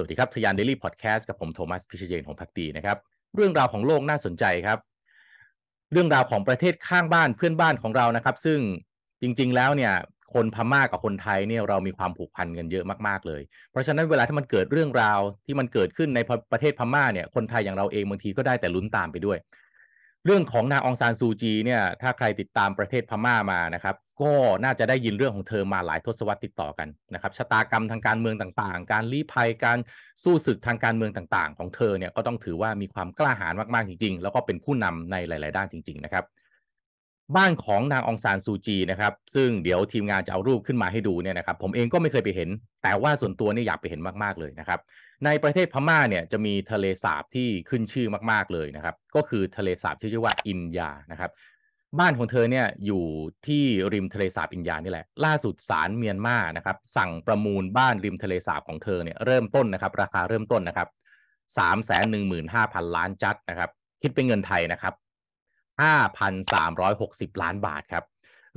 วัสดีครับทยานเดลี่พอดแคสต์กับผมโทมัสพิเชยนของพักดีนะครับ เรื่องราวของโลกน่าสนใจครับ เรื่องราวของประเทศข้างบ้านเพื่อนบ้านของเรานะครับ ซึ่งจริง ๆ แล้วเนี่ยคนพม่ากับคนไทยเนี่ยเรามีความผูกพันกันเยอะมากๆเลย เพราะฉะนั้นเวลาที่มันเกิดเรื่องราวที่มันเกิดขึ้นในประเทศพม่าเนี่ยคนไทยอย่างเราเองบางทีก็ได้แต่ลุ้นตามไปด้วย เรื่องของนางองซานซูจีเนี่ยถ้าใครติดตามประเทศพม่ามานะครับ ก็น่าจะได้ยินเรื่องของเธอมาหลายทศวรรษติดต่อกันนะครับชะตากรรมทางการเมืองต่างๆ การลี้ภัยการสู้ศึกทางการเมืองต่างๆ ของเธอเนี่ยก็ต้องถือว่ามีความกล้าหาญมากๆจริงๆ แล้วก็เป็นผู้นำในหลาย ๆ ด้านจริง ๆ นะครับ บ้านของนางองซานซูจีนะครับซึ่งเดี๋ยวทีมงานจะเอารูปขึ้นมาให้ดูเนี่ยนะครับผมเองก็ไม่เคยไปเห็น แต่ว่าส่วนตัวนี่อยากไปเห็นมากๆเลยนะครับในประเทศพม่าเนี่ยจะมีทะเลสาบที่ขึ้นชื่อมากๆเลยนะครับก็คือทะเลสาบที่ชื่อว่าอินยานะครับบ้านของเธอเนี่ยอยู่ที่ริมทะเลสาบอินยานี่แหละ ล่าสุดศาลเมียนมานะครับสั่งประมูลบ้านริมทะเลสาบของเธอเนี่ยเริ่มต้นนะครับราคาเริ่มต้นนะครับสามแสนหนึ่งหมื่นห้าพันล้านจัดนะครับคิดเป็นเงินไทยนะครับ 5,360 ล้านบาทครับ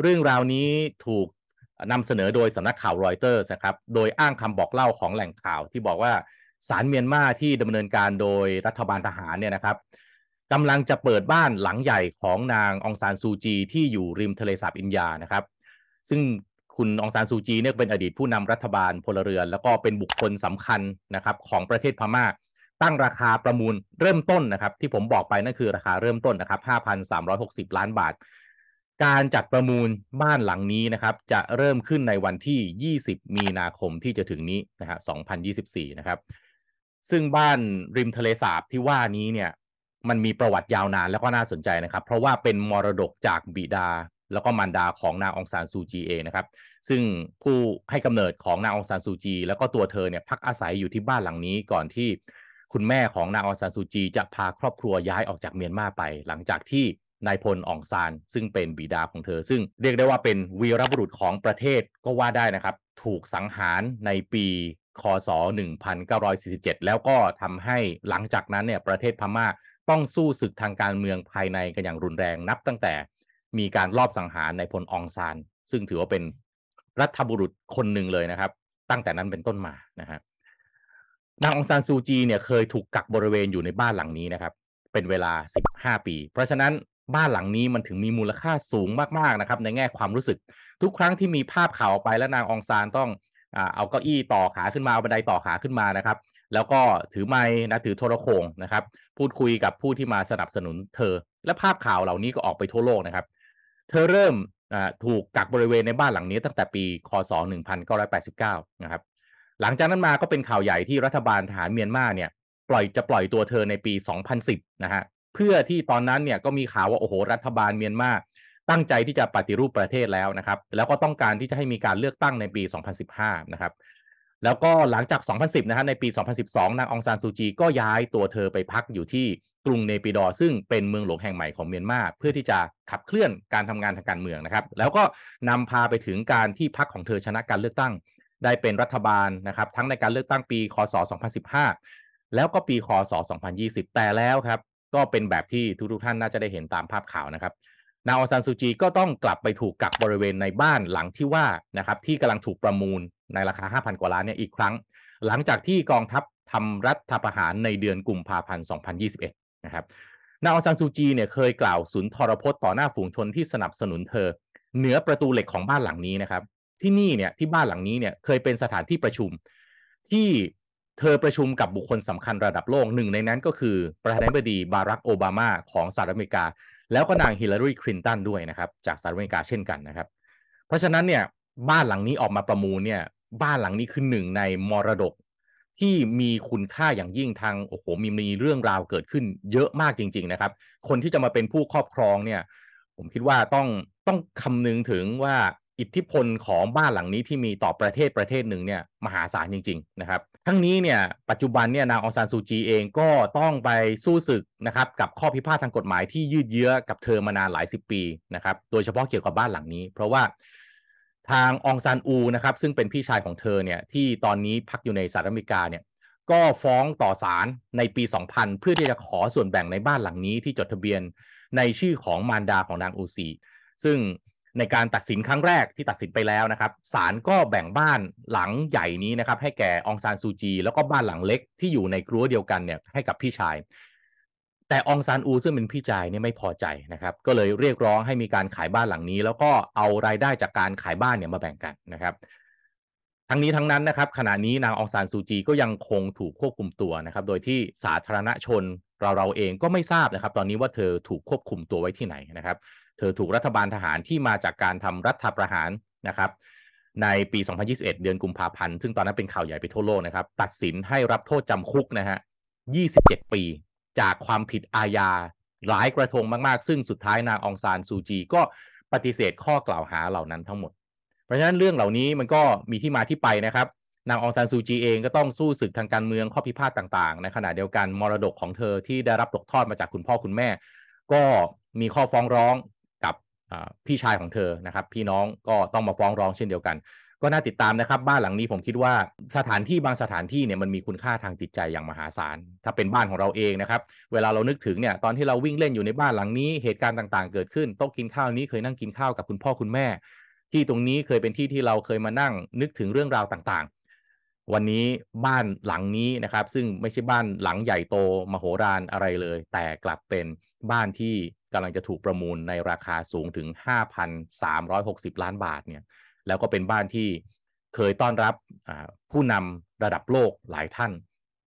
เรื่องราวนี้ถูกนำเสนอโดยสำนักข่าวรอยเตอร์นะครับ โดยอ้างคำบอกเล่าของแหล่งข่าวที่บอกว่าศาลเมียนมาที่ดำเนินการโดยรัฐบาลทหารเนี่ยนะครับกำลังจะเปิดบ้านหลังใหญ่ของนางองซานซูจีที่อยู่ริมทะเลสาบอินยานะครับ ซึ่งคุณองซานซูจีเนี่ยเป็นอดีตผู้นำรัฐบาลพลเรือน แล้วก็เป็นบุคคลสำคัญนะครับของประเทศพม่า ตั้งราคาประมูลเริ่มต้นนะครับ ที่ผมบอกไปนั่นคือราคาเริ่มต้นนะครับ 5,360 ล้านบาท การจัดประมูลบ้านหลังนี้นะครับ จะเริ่มขึ้นในวันที่ 20 มีนาคมที่จะถึงนี้นะฮะ2024 นะครับ ซึ่งบ้านริมทะเลสาบที่ว่านี้เนี่ย มันมีประวัติยาวนานแล้วก็น่าสนใจนะครับ เพราะว่าเป็นมรดกจากบิดาแล้วก็มารดาของนางองซานซูจีเองนะครับ ซึ่งผู้ให้กำเนิดของนางองซานซูจี แล้วก็ตัวเธอเนี่ยพักอาศัยอยู่ที่บ้านหลังนี้ก่อนที่ คุณแม่ของนางองซานซูจีจะพาครอบครัวย้ายออกจากเมียนมาไป หลังจากที่นายพลอ่องซานซึ่งเป็นบิดาของเธอ ซึ่งเรียกได้ว่าเป็นวีรบุรุษของประเทศก็ว่าได้นะครับ ถูกสังหารในปีคศ 1947 แล้วก็ทำให้หลังจากนั้นเนี่ยประเทศพม่าต้องสู้ศึกทางการเมืองภายในกันอย่างรุนแรงนับตั้งแต่มีการลอบสังหารในพลองซาน ซึ่งถือว่าเป็นรัฐบุรุษคนหนึ่งเลยนะครับ ตั้งแต่นั้นเป็นต้นมานะฮะ นางองซานซูจีเนี่ยเคยถูกกักบริเวณอยู่ในบ้านหลังนี้นะครับ เป็นเวลา 15 ปี เพราะฉะนั้นบ้านหลังนี้มันถึงมีมูลค่าสูงมากๆนะครับ ในแง่ความรู้สึก ทุกครั้งที่มีภาพข่าวออกไปแล้วนางองซานต้องเอาเก้าอี้ต่อขาขึ้นมาเอาบันไดต่อขาขึ้นมานะครับ แล้วก็ถือไม้นะถือโทรโขงนะครับ พูดคุยกับผู้ที่มาสนับสนุนเธอ และภาพข่าวเหล่านี้ก็ออกไปทั่วโลกนะครับ เธอเริ่มถูกกักบริเวณในบ้านหลังนี้ตั้งแต่ปี คศ 1989 นะครับ หลังจากนั้นมาก็เป็นข่าวใหญ่ที่รัฐบาลทหารเมียนมาเนี่ยปล่อยจะปล่อยตัวเธอในปี 2010 นะฮะเพื่อที่ตอนนั้นเนี่ยก็มีข่าวว่าโอ้โหรัฐบาลเมียนมาตั้งใจที่จะปฏิรูปประเทศแล้วนะครับ แล้วก็ต้องการที่จะให้มีการเลือกตั้งในปี 2015 นะครับ แล้วก็หลังจาก 2010 นะฮะในปี 2012 นางองซานซูจีก็ย้ายตัวเธอไปพักอยู่ที่กรุงเนปิดอซึ่งเป็นเมืองหลวงแห่งใหม่ของเมียนมาเพื่อที่จะขับเคลื่อนการทำงานทางการเมืองนะครับ แล้วก็นำพาไปถึงการที่พักของเธอชนะการเลือกตั้ง ได้เป็นรัฐบาลนะครับ ทั้งในการเลือกตั้งปีคศ 2015 แล้วก็ปีคศ 2020 แต่แล้วครับ ก็เป็นแบบที่ทุกๆท่านน่าจะได้เห็นตามภาพข่าวนะครับนางองซานซูจีก็ต้องกลับไปถูกกักบริเวณในบ้านหลังที่ว่านะครับที่กำลังถูกประมูลในราคา 5,000 กว่าล้านเนี่ยอีกครั้ง หลังจากที่กองทัพทำรัฐประหารในเดือนกุมภาพันธ์ 2021 นะครับนางองซานซูจีเนี่ยเคยกล่าวสุนทรพจน์ต่อหน้าฝูงชนที่สนับสนุนเธอ เหนือประตูเหล็กของบ้านหลังนี้นะครับ ที่นี่เนี่ยที่บ้านหลังนี้เนี่ยเคยเป็นสถานที่ประชุม ที่เธอประชุมกับบุคคลสำคัญระดับโลกหนึ่งในนั้นก็คือประธานาธิบดีบารักโอบามาของสหรัฐอเมริกา แล้วก็นางฮิลลารีคลินตันด้วยนะครับ จากสหรัฐอเมริกาเช่นกันนะครับ เพราะฉะนั้นเนี่ยบ้านหลังนี้ออกมาประมูลเนี่ยบ้านหลังนี้คือหนึ่งในมรดกที่มีคุณค่าอย่างยิ่งทางโอ้โหมีมีเรื่องราวเกิดขึ้นเยอะมากจริง ๆนะครับ คนที่จะมาเป็นผู้ครอบครองเนี่ย ผมคิดว่าต้องต้องคำนึงถึงว่า อิทธิพลของบ้านหลังนี้ที่มีต่อประเทศประเทศหนึ่งเนี่ยมหาศาลจริงๆนะครับทั้งนี้เนี่ยปัจจุบันเนี่ยนางองซานซูจีเองก็ต้องไปสู้ศึกนะครับกับข้อพิพาททางกฎหมายที่ยืดเยื้อกับเธอมานานหลายสิบปีนะครับโดยเฉพาะเกี่ยวกับบ้านหลังนี้ เพราะว่าทางองซานอูนะครับซึ่งเป็นพี่ชายของเธอเนี่ยที่ตอนนี้พักอยู่ในสหรัฐอเมริกาเนี่ยก็ฟ้องต่อศาลในปี 2000 เพื่อที่จะขอส่วนแบ่งในบ้านหลังนี้ที่จดทะเบียนในชื่อของมารดาของนางอูซีซึ่ง ในการตัดสินครั้งแรกที่ตัดสินไปแล้วนะครับศาลก็แบ่งบ้านหลังใหญ่นี้นะครับ ให้แก่องซานซูจี แล้วก็บ้านหลังเล็กที่อยู่ในครัวเดียวกันเนี่ยให้กับพี่ชาย แต่องซานอูซึ่งเป็นพี่ชายเนี่ยไม่พอใจนะครับ ก็เลยเรียกร้องให้มีการขายบ้านหลังนี้ แล้วก็เอารายได้จากการขายบ้านเนี่ยมาแบ่งกันนะครับทั้งนี้ทั้งนั้นนะครับขณะนี้นางองซานซูจีก็ยังคงถูกควบคุมตัวนะครับ โดยที่สาธารณชนเราเราเองก็ไม่ทราบนะครับ ตอนนี้ว่าเธอถูกควบคุมตัวไว้ที่ไหนนะครับ เธอถูกรัฐบาลทหารที่มาจากการทำรัฐประหารนะครับ ในปี 2021 เดือนกุมภาพันธ์ซึ่งตอนนั้นเป็นข่าวใหญ่ไปทั่วโลกนะครับ ตัดสินให้รับโทษจำคุกนะฮะ 27 ปี จากความผิดอาญาหลายกระทงมากๆ ซึ่งสุดท้ายนางองซานซูจีก็ปฏิเสธข้อกล่าวหาเหล่านั้นทั้งหมด เพราะฉะนั้นเรื่องเหล่านี้มันก็มีที่มาที่ไปนะครับ นางองซานซูจีเองก็ต้องสู้ศึกทางการเมืองข้อพิพาทต่างๆ ในขณะเดียวกันมรดกของเธอที่ได้รับตกทอดมาจากคุณพ่อคุณแม่ ก็มีข้อฟ้องร้อง พี่ชายของเธอนะครับ พี่น้องก็ต้องมาฟ้องร้องเช่นเดียวกัน ก็น่าติดตามนะครับ บ้านหลังนี้ผมคิดว่าสถานที่บางสถานที่เนี่ยมันมีคุณค่าทางจิตใจอย่างมหาศาล ถ้าเป็นบ้านของเราเองนะครับ เวลาเรานึกถึงเนี่ยตอนที่เราวิ่งเล่นอยู่ในบ้านหลังนี้เหตุการณ์ต่างๆ เกิดขึ้นโต๊ะกินข้าวนี้เคยนั่งกินข้าวกับคุณพ่อคุณแม่ ที่ตรงนี้เคยเป็นที่ที่เราเคยมานั่งนึกถึงเรื่องราวต่างๆ วันนี้บ้านหลังนี้นะครับ ซึ่งไม่ใช่บ้านหลังใหญ่โตมโหฬารอะไรเลย แต่กลับเป็นบ้านที่กำลังจะถูกประมูลในราคาสูงถึง 5,360 ล้านบาทเนี่ยแล้วก็เป็นบ้านที่เคยต้อนรับผู้นำระดับโลกหลายท่าน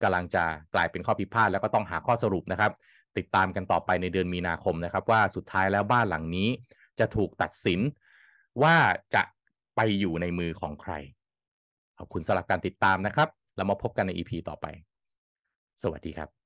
กำลังจะกลายเป็นข้อพิพาทแล้วก็ต้องหาข้อสรุปนะครับ ติดตามกันต่อไปในเดือนมีนาคมนะครับ ว่าสุดท้ายแล้วบ้านหลังนี้จะถูกตัดสินว่าจะไปอยู่ในมือของใคร ขอบคุณสำหรับการติดตามนะครับ แล้วมาพบกันใน EP ต่อไป สวัสดีครับ